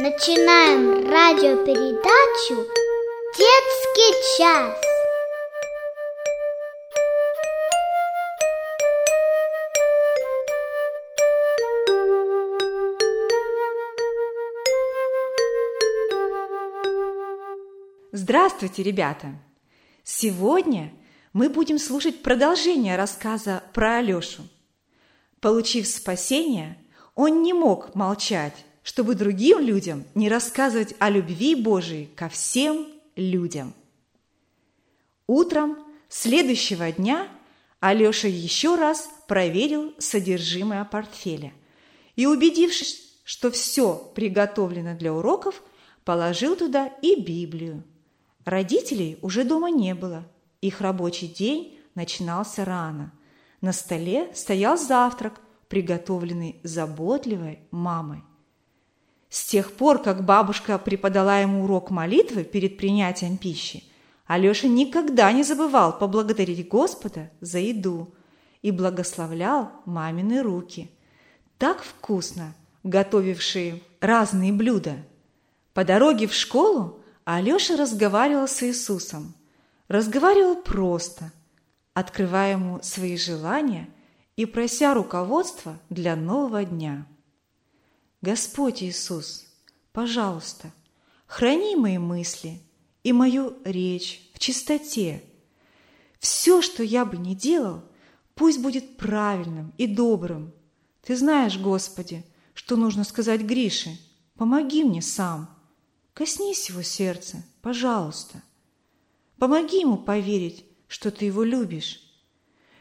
Начинаем радиопередачу «Детский час». Здравствуйте, ребята! Сегодня мы будем слушать продолжение рассказа про Алешу. Получив спасение, он не мог молчать, чтобы другим людям не рассказывать о любви Божией ко всем людям. Утром следующего дня Алеша еще раз проверил содержимое портфеля и, убедившись, что все приготовлено для уроков, положил туда и Библию. Родителей уже дома не было. Их рабочий день начинался рано. На столе стоял завтрак, приготовленный заботливой мамой. С тех пор, как бабушка преподала ему урок молитвы перед принятием пищи, Алеша никогда не забывал поблагодарить Господа за еду и благословлял мамины руки. Так вкусно, готовившие разные блюда. По дороге в школу Алеша разговаривал с Иисусом. Разговаривал просто, открывая ему свои желания и прося руководства для нового дня. Господь Иисус, пожалуйста, храни мои мысли и мою речь в чистоте. Все, что я бы не делал, пусть будет правильным и добрым. Ты знаешь, Господи, что нужно сказать Грише. Помоги мне сам. Коснись его сердца, пожалуйста. Помоги ему поверить, что ты его любишь.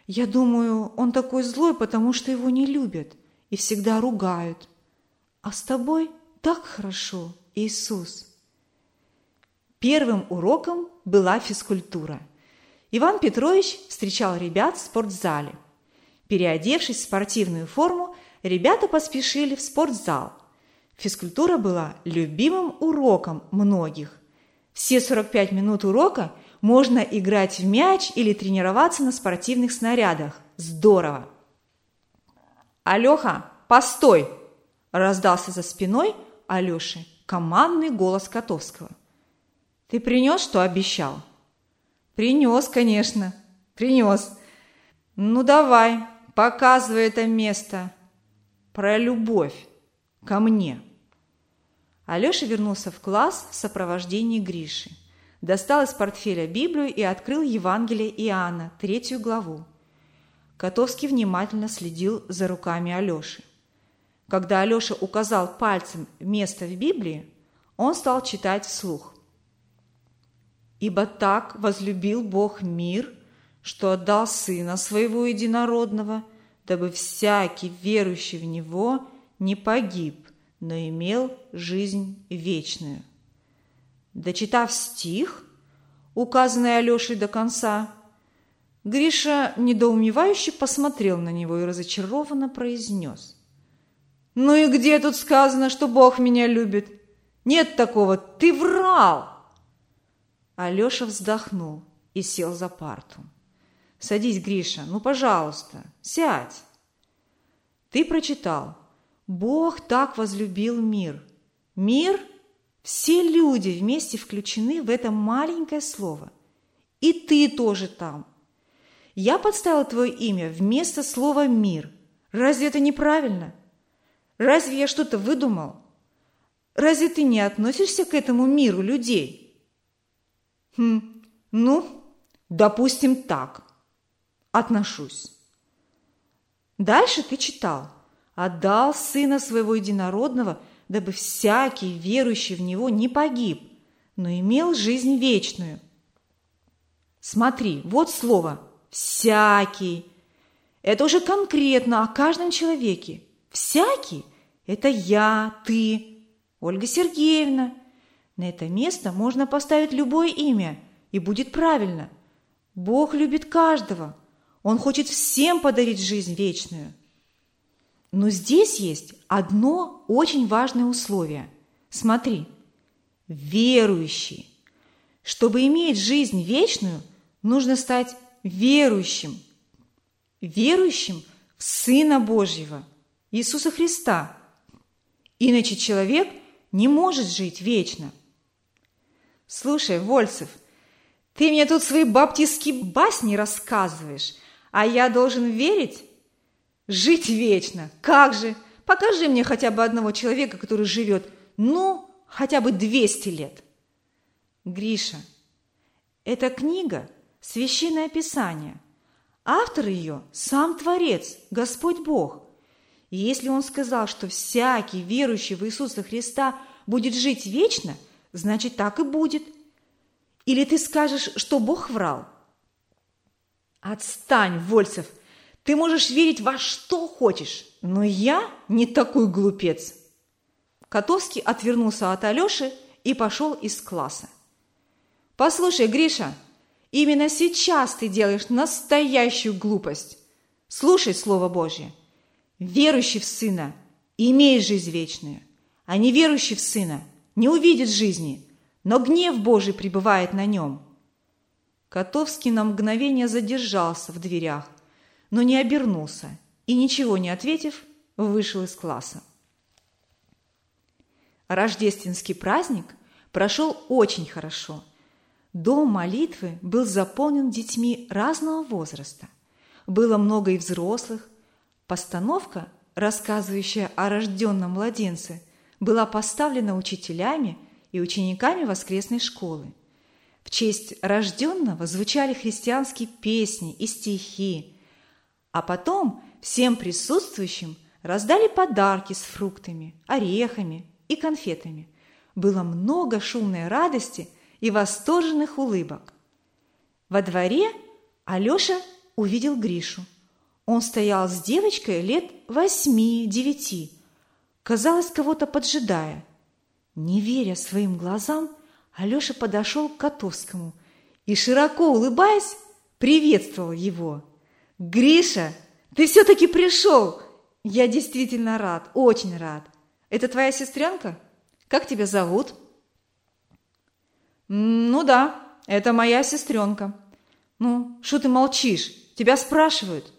Я думаю, он такой злой, потому что его не любят и всегда ругают. А с тобой так хорошо, Иисус. Первым уроком была физкультура. Иван Петрович встречал ребят в спортзале. Переодевшись в спортивную форму, ребята поспешили в спортзал – Физкультура была любимым уроком многих. Все 45 минут урока можно играть в мяч или тренироваться на спортивных снарядах. Здорово! «Алёха, постой!» – раздался за спиной Алёши командный голос Котовского. «Ты принёс, что обещал?» «Принёс, конечно, принёс. Ну давай, показывай это место. Про любовь ко мне». Алеша вернулся в класс в сопровождении Гриши. Достал из портфеля Библию и открыл Евангелие Иоанна, третью главу. Котовский внимательно следил за руками Алеши. Когда Алеша указал пальцем место в Библии, он стал читать вслух. «Ибо так возлюбил Бог мир, что отдал Сына Своего Единородного, дабы всякий верующий в Него не погиб, но имел жизнь вечную. Дочитав стих, указанный Алешей до конца, Гриша недоумевающе посмотрел на него и разочарованно произнес. «Ну и где тут сказано, что Бог меня любит? Нет такого, ты врал!» Алеша вздохнул и сел за парту. «Садись, Гриша, ну, пожалуйста, сядь!» «Ты прочитал, Бог так возлюбил мир. Мир – все люди вместе включены в это маленькое слово. И ты тоже там. Я подставил твое имя вместо слова «мир». Разве это неправильно? Разве я что-то выдумал? Разве ты не относишься к этому миру людей? Хм, ну, допустим, так. Отношусь. Дальше ты читал – отдал Сына Своего Единородного, дабы всякий, верующий в Него, не погиб, но имел жизнь вечную. Смотри, вот слово «всякий». Это уже конкретно о каждом человеке. «Всякий» – это я, ты, Ольга Сергеевна. На это место можно поставить любое имя, и будет правильно. Бог любит каждого. Он хочет всем подарить жизнь вечную – но здесь есть одно очень важное условие. Смотри, верующий. Чтобы иметь жизнь вечную, нужно стать верующим. Верующим в Сына Божьего, Иисуса Христа. Иначе человек не может жить вечно. Слушай, Вольцев, ты мне тут свои баптистские басни рассказываешь, а я должен верить? Жить вечно. Как же? Покажи мне хотя бы одного человека, который живет, ну, хотя бы 200 лет. Гриша, эта книга – священное писание. Автор ее – сам Творец, Господь Бог. И если он сказал, что всякий верующий в Иисуса Христа будет жить вечно, значит, так и будет. Или ты скажешь, что Бог врал? Отстань, Вольцев, ты можешь верить во что хочешь, но я не такой глупец. Котовский отвернулся от Алёши и пошел из класса. Послушай, Гриша, именно сейчас ты делаешь настоящую глупость. Слушай Слово Божье. Верующий в Сына имеет жизнь вечную, а неверующий в Сына не увидит жизни, но гнев Божий пребывает на нем. Котовский на мгновение задержался в дверях, но не обернулся и, ничего не ответив, вышел из класса. Рождественский праздник прошел очень хорошо. Дом молитвы был заполнен детьми разного возраста. Было много и взрослых. Постановка, рассказывающая о рожденном младенце, была поставлена учителями и учениками воскресной школы. В честь рожденного звучали христианские песни и стихи, а потом всем присутствующим раздали подарки с фруктами, орехами и конфетами. Было много шумной радости и восторженных улыбок. Во дворе Алёша увидел Гришу. Он стоял с девочкой лет восьми-девяти, казалось, кого-то поджидая. Не веря своим глазам, Алёша подошел к Котовскому и, широко улыбаясь, приветствовал его. «Гриша, ты все-таки пришел! Я действительно рад, очень рад. Это твоя сестренка? Как тебя зовут?» «Ну да, это моя сестренка. Ну, что ты молчишь? Тебя спрашивают».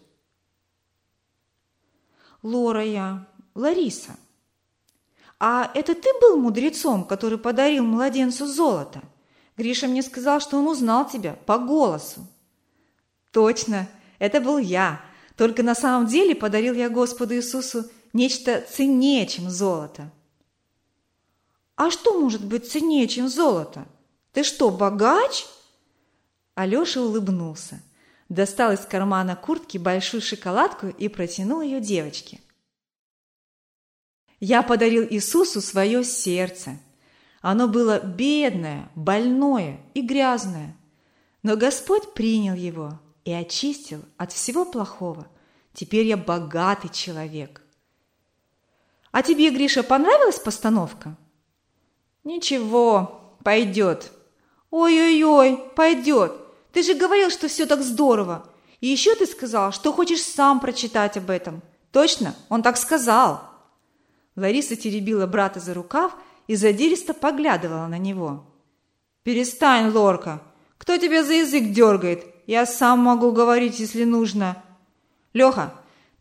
«Лора я, Лариса. А это ты был мудрецом, который подарил младенцу золото? Гриша мне сказал, что он узнал тебя по голосу». «Точно, это был я. Только на самом деле подарил я Господу Иисусу нечто ценнее, чем золото. А что может быть ценнее, чем золото? Ты что, богач? Алёша улыбнулся, достал из кармана куртки большую шоколадку и протянул ее девочке. Я подарил Иисусу свое сердце. Оно было бедное, больное и грязное, но Господь принял его и очистил от всего плохого. Теперь я богатый человек. А тебе, Гриша, понравилась постановка? Ничего, пойдет. Ой-ой-ой, пойдет. Ты же говорил, что все так здорово. И еще ты сказал, что хочешь сам прочитать об этом. Точно, он так сказал. Лариса теребила брата за рукав и задиристо поглядывала на него. «Перестань, Лорка! Кто тебя за язык дергает? Я сам могу говорить, если нужно. Леха,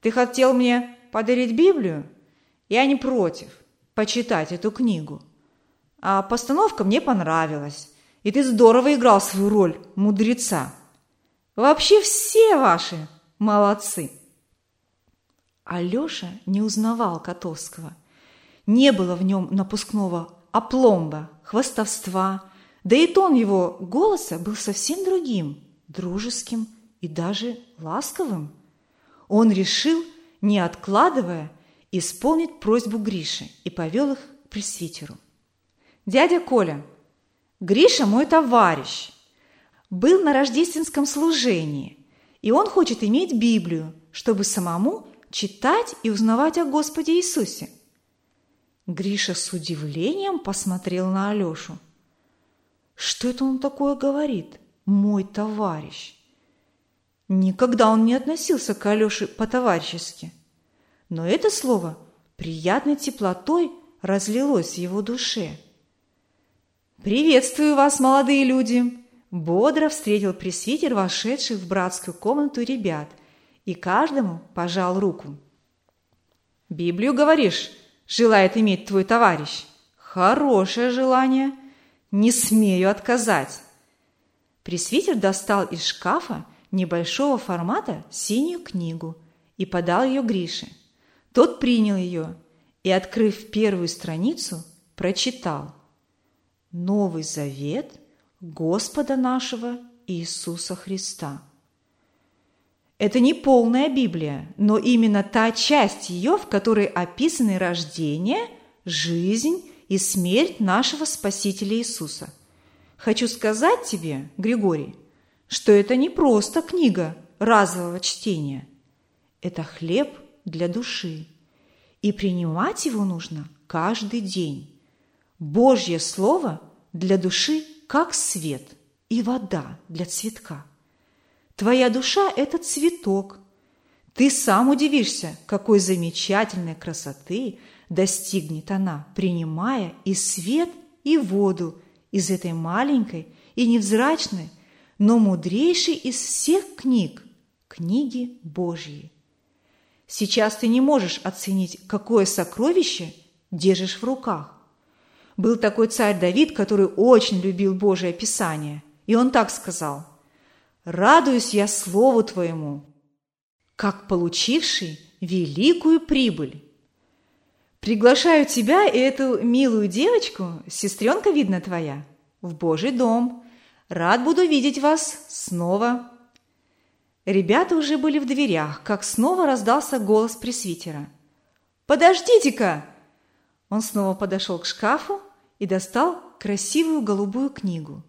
ты хотел мне подарить Библию? Я не против почитать эту книгу. А постановка мне понравилась, и ты здорово играл свою роль мудреца. Вообще все ваши молодцы. Алеша не узнавал Котовского. Не было в нем напускного опломба, хвастовства, да и тон его голоса был совсем другим – дружеским и даже ласковым. Он решил, не откладывая, исполнить просьбу Гриши и повел их к пресвитеру. «Дядя Коля, Гриша мой товарищ, был на рождественском служении, и он хочет иметь Библию, чтобы самому читать и узнавать о Господе Иисусе». Гриша с удивлением посмотрел на Алешу. «Что это он такое говорит?» мой товарищ. Никогда он не относился к Алёше по-товарищески. Но это слово приятной теплотой разлилось в его душе. «Приветствую вас, молодые люди!» Бодро встретил пресвитер вошедших в братскую комнату ребят и каждому пожал руку. «Библию, говоришь, желает иметь твой товарищ? Хорошее желание. Не смею отказать. Пресвитер достал из шкафа небольшого формата синюю книгу и подал ее Грише. Тот принял ее и, открыв первую страницу, прочитал «Новый завет Господа нашего Иисуса Христа». Это не полная Библия, но именно та часть ее, в которой описаны рождение, жизнь и смерть нашего Спасителя Иисуса. Хочу сказать тебе, Григорий, что это не просто книга разового чтения. Это хлеб для души, и принимать его нужно каждый день. Божье Слово для души как свет и вода для цветка. Твоя душа – это цветок. Ты сам удивишься, какой замечательной красоты достигнет она, принимая и свет, и воду из этой маленькой и невзрачной, но мудрейшей из всех книг – книги Божьей. Сейчас ты не можешь оценить, какое сокровище держишь в руках. Был такой царь Давид, который очень любил Божие Писание, и он так сказал – радуюсь я слову Твоему, как получивший великую прибыль. Приглашаю тебя и эту милую девочку, сестренка, видно, твоя, в Божий дом. Рад буду видеть вас снова. Ребята уже были в дверях, как снова раздался голос пресвитера. «Подождите-ка!» Он снова подошел к шкафу и достал красивую голубую книгу.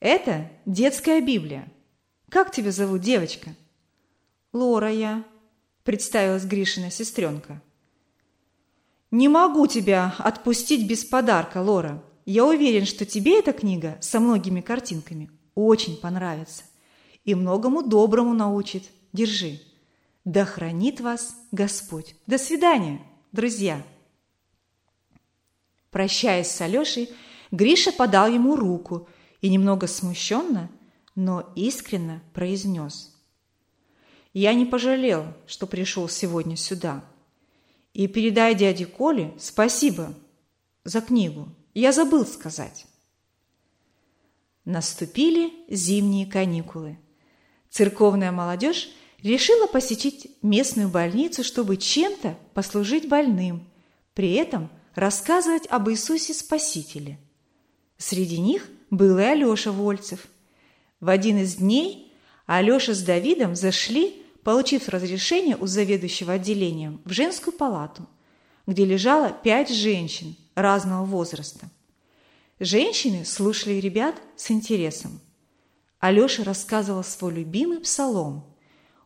Это детская Библия. Как тебя зовут, девочка? Лора я, представилась Гришина сестренка. Не могу тебя отпустить без подарка, Лора. Я уверен, что тебе эта книга со многими картинками очень понравится и многому доброму научит. Держи. Да хранит вас Господь. До свидания, друзья. Прощаясь с Алешей, Гриша подал ему руку – и немного смущенно, но искренно произнес. «Я не пожалел, что пришел сегодня сюда. И передай дяде Коле спасибо за книгу. Я забыл сказать». Наступили зимние каникулы. Церковная молодежь решила посетить местную больницу, чтобы чем-то послужить больным, при этом рассказывать об Иисусе Спасителе. Среди них был и Алеша Вольцев. В один из дней Алеша с Давидом зашли, получив разрешение у заведующего отделением, в женскую палату, где лежало пять женщин разного возраста. Женщины слушали ребят с интересом. Алеша рассказывал свой любимый псалом.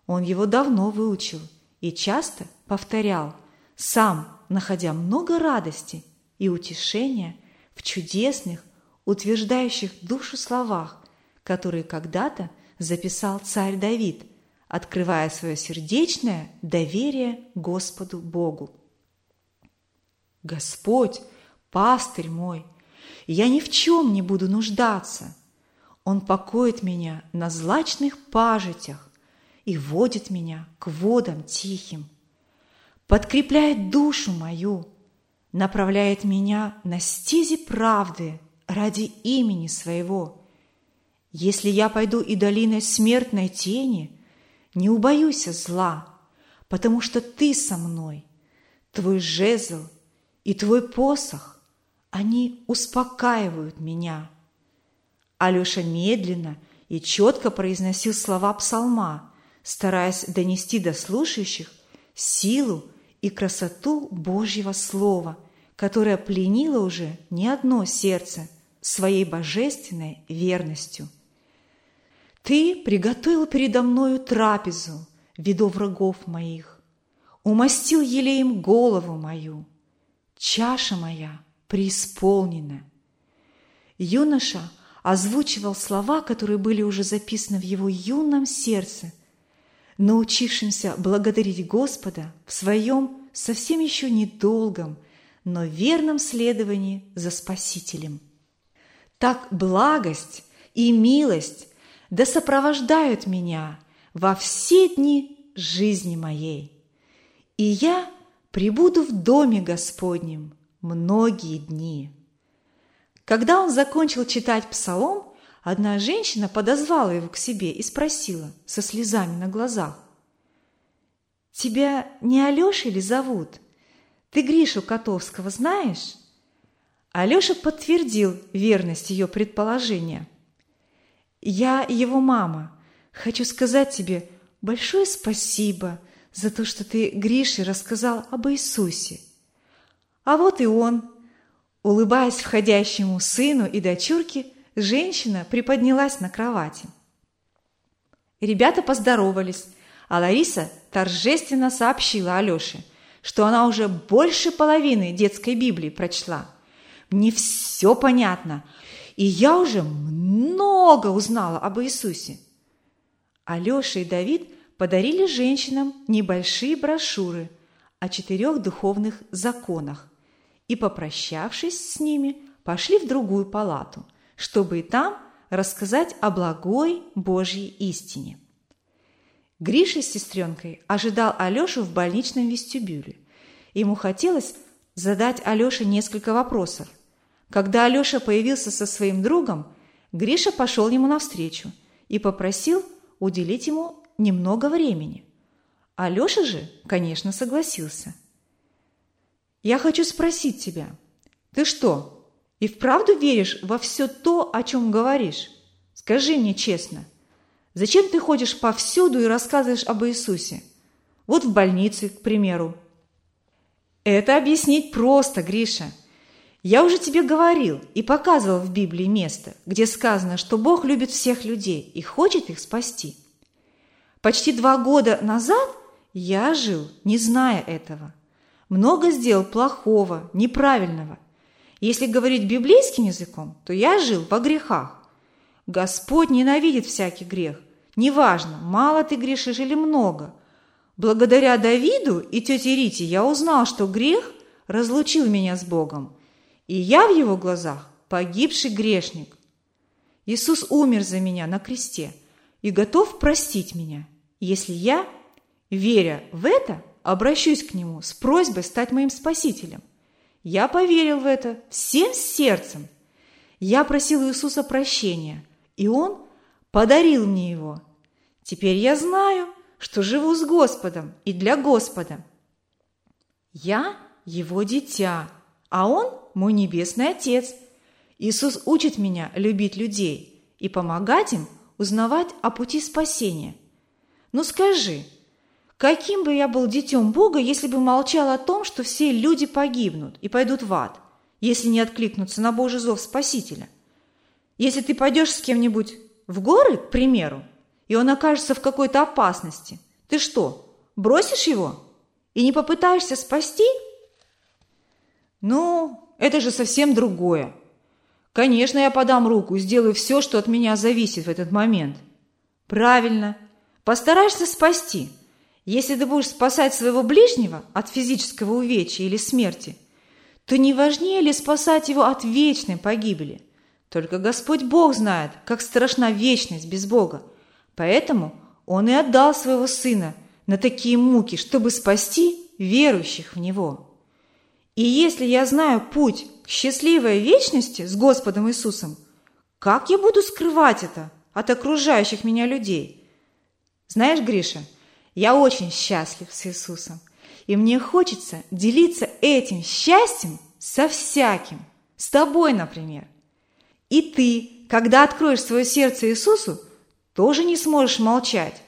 Он его давно выучил и часто повторял, сам находя много радости и утешения в чудесных, утверждающих душу словах, которые когда-то записал царь Давид, открывая свое сердечное доверие Господу Богу. «Господь, пастырь мой, я ни в чем не буду нуждаться. Он покоит меня на злачных пажитях и водит меня к водам тихим, подкрепляет душу мою, направляет меня на стези правды – ради имени своего. Если я пойду и долиной смертной тени, не убоюсь зла, потому что ты со мной, твой жезл и твой посох, они успокаивают меня. Алеша медленно и четко произносил слова псалма, стараясь донести до слушающих силу и красоту Божьего Слова, которое пленило уже не одно сердце – своей божественной верностью. Ты приготовил передо мною трапезу, виду врагов моих, умастил елеем голову мою, чаша моя преисполнена. Юноша озвучивал слова, которые были уже записаны в его юном сердце, научившимся благодарить Господа в своем совсем еще недолгом, но верном следовании за Спасителем – так благость и милость да сопровождают меня во все дни жизни моей. И я пребуду в доме Господнем многие дни. Когда он закончил читать псалом, одна женщина подозвала его к себе и спросила со слезами на глазах. «Тебя не Алеша ли зовут? Ты Гришу Котовского знаешь?» Алеша подтвердил верность ее предположения. «Я его мама. Хочу сказать тебе большое спасибо за то, что ты Грише рассказал об Иисусе. А вот и он. Улыбаясь входящему сыну и дочурке, женщина приподнялась на кровати. Ребята поздоровались, а Лариса торжественно сообщила Алёше, что она уже больше половины детской Библии прочла. «Мне все понятно, и я уже много узнала об Иисусе». Алёша и Давид подарили женщинам небольшие брошюры о четырех духовных законах, и, попрощавшись с ними, пошли в другую палату, чтобы и там рассказать о благой Божьей истине. Гриша с сестренкой ожидал Алешу в больничном вестибюле. Ему хотелось задать Алёше несколько вопросов. Когда Алёша появился со своим другом, Гриша пошел ему навстречу и попросил уделить ему немного времени. Алёша же, конечно, согласился – я хочу спросить тебя, ты что, и вправду веришь во все то, о чем говоришь? Скажи мне честно, зачем ты ходишь повсюду и рассказываешь об Иисусе? Вот в больнице, к примеру. Это объяснить просто, Гриша. Я уже тебе говорил и показывал в Библии место, где сказано, что Бог любит всех людей и хочет их спасти. Почти два года назад я жил, не зная этого – много сделал плохого, неправильного. Если говорить библейским языком, то я жил во грехах. Господь ненавидит всякий грех. Неважно, мало ты грешишь или много. Благодаря Давиду и тете Рите я узнал, что грех разлучил меня с Богом. И я в его глазах погибший грешник. Иисус умер за меня на кресте и готов простить меня, если я, веря в это, обращусь к Нему с просьбой стать моим спасителем. Я поверил в это всем сердцем. Я просил Иисуса прощения, и Он подарил мне его. Теперь я знаю, что живу с Господом и для Господа. Я Его дитя, а Он мой Небесный Отец. Иисус учит меня любить людей и помогать им узнавать о пути спасения. Ну скажи, Каким бы я был детем Бога, если бы молчал о том, что все люди погибнут и пойдут в ад, если не откликнутся на Божий зов Спасителя? Если ты пойдешь с кем-нибудь в горы, к примеру, и он окажется в какой-то опасности, ты что, бросишь его и не попытаешься спасти? Ну, это же совсем другое. Конечно, я подам руку и сделаю все, что от меня зависит в этот момент. Правильно. Постарайся спасти – если ты будешь спасать своего ближнего от физического увечья или смерти, то не важнее ли спасать его от вечной погибели? Только Господь Бог знает, как страшна вечность без Бога. Поэтому Он и отдал своего Сына на такие муки, чтобы спасти верующих в Него. И если я знаю путь к счастливой вечности с Господом Иисусом, как я буду скрывать это от окружающих меня людей? Знаешь, Гриша, я очень счастлив с Иисусом, и мне хочется делиться этим счастьем со всяким, с тобой, например. И ты, когда откроешь свое сердце Иисусу, тоже не сможешь молчать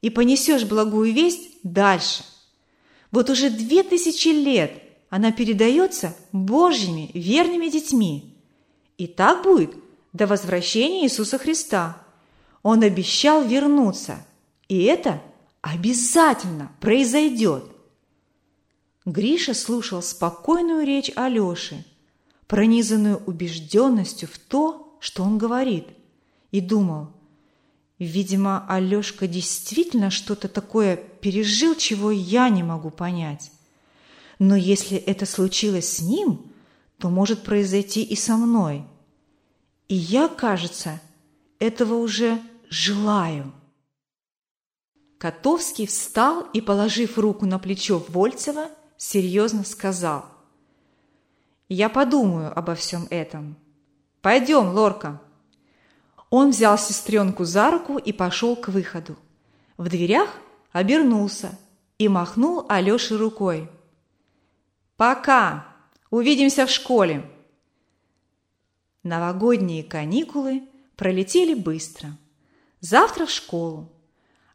и понесешь благую весть дальше. Вот уже две тысячи лет она передается Божьими верными детьми. И так будет до возвращения Иисуса Христа. Он обещал вернуться, и это – Обязательно произойдет. Гриша слушал спокойную речь Алёши, пронизанную убежденностью в то, что он говорит, и думал, видимо, Алёшка действительно что-то такое пережил, чего я не могу понять. Но если это случилось с ним, то может произойти и со мной. И я, кажется, этого уже желаю. Котовский встал и, положив руку на плечо Вольцева, серьезно сказал. Я подумаю обо всем этом. Пойдем, Лорка. Он взял сестренку за руку и пошел к выходу. В дверях обернулся и махнул Алёше рукой. «Пока! Увидимся в школе!» Новогодние каникулы пролетели быстро. Завтра в школу.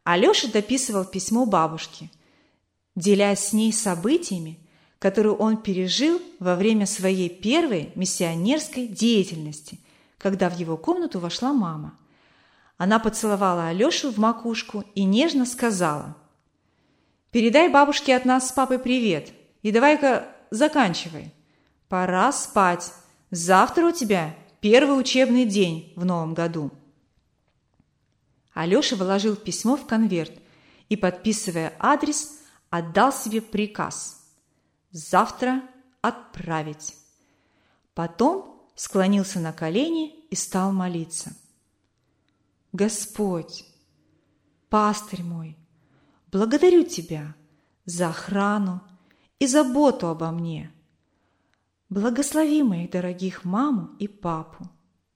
Алёша дописывал письмо бабушке, делясь с ней событиями, которые он пережил во время своей первой миссионерской деятельности, когда в его комнату вошла мама. Она поцеловала Алёшу в макушку и нежно сказала «Передай бабушке от нас с папой привет и давай-ка заканчивай. Пора спать. Завтра у тебя первый учебный день в новом году». Алёша вложил письмо в конверт и, подписывая адрес, отдал себе приказ «Завтра отправить». Потом склонился на колени и стал молиться. «Господь, пастырь мой, благодарю Тебя за охрану и заботу обо мне. Благослови моих дорогих маму и папу,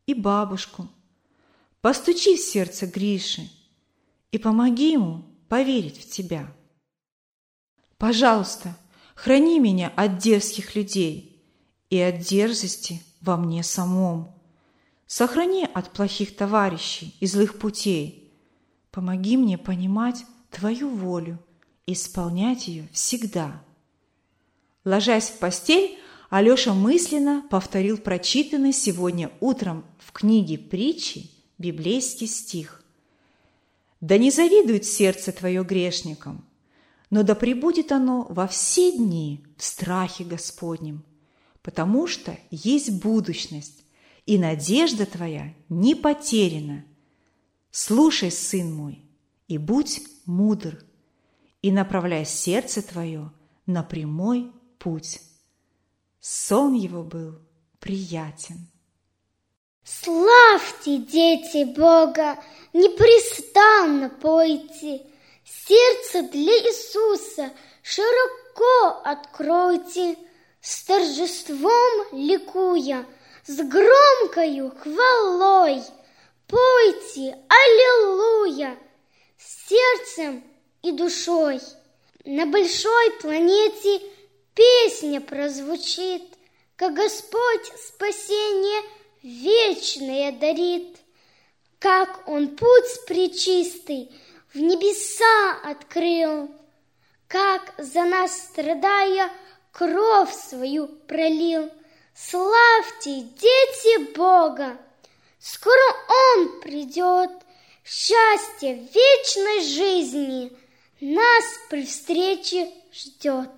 и бабушку. Постучи в сердце Гриши и помоги ему поверить в Тебя. Пожалуйста, храни меня от дерзких людей и от дерзости во мне самом. Сохрани от плохих товарищей и злых путей. Помоги мне понимать Твою волю и исполнять ее всегда. Ложась в постель, Алеша мысленно повторил прочитанный сегодня утром в книге притчи библейский стих. «Да не завидует сердце твое грешникам, но да пребудет оно во все дни в страхе Господнем, потому что есть будущность, и надежда твоя не потеряна. Слушай, сын мой, и будь мудр, и направляй сердце твое на прямой путь. Сон его был приятен. Славьте, дети Бога, непрестанно пойте, Сердце для Иисуса широко откройте, С торжеством ликуя, с громкою хвалой, Пойте. Аллилуйя! Сердцем и душой. На большой планете песня прозвучит, Как Господь спасение вечное дарит, Как Он путь причистый в небеса открыл, Как за нас страдая кровь свою пролил. Славьте, дети Бога! Скоро Он придет, счастье вечной жизни Нас при встрече ждет.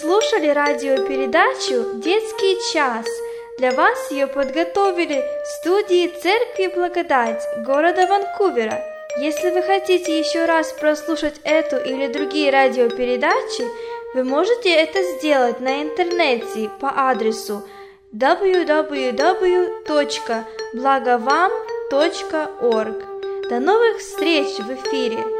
Слушали радиопередачу «Детский час». Для вас ее подготовили в студии Церкви Благодать города Ванкувера. Если вы хотите еще раз прослушать эту или другие радиопередачи, вы можете это сделать на интернете по адресу www.blagovam.org. До новых встреч в эфире!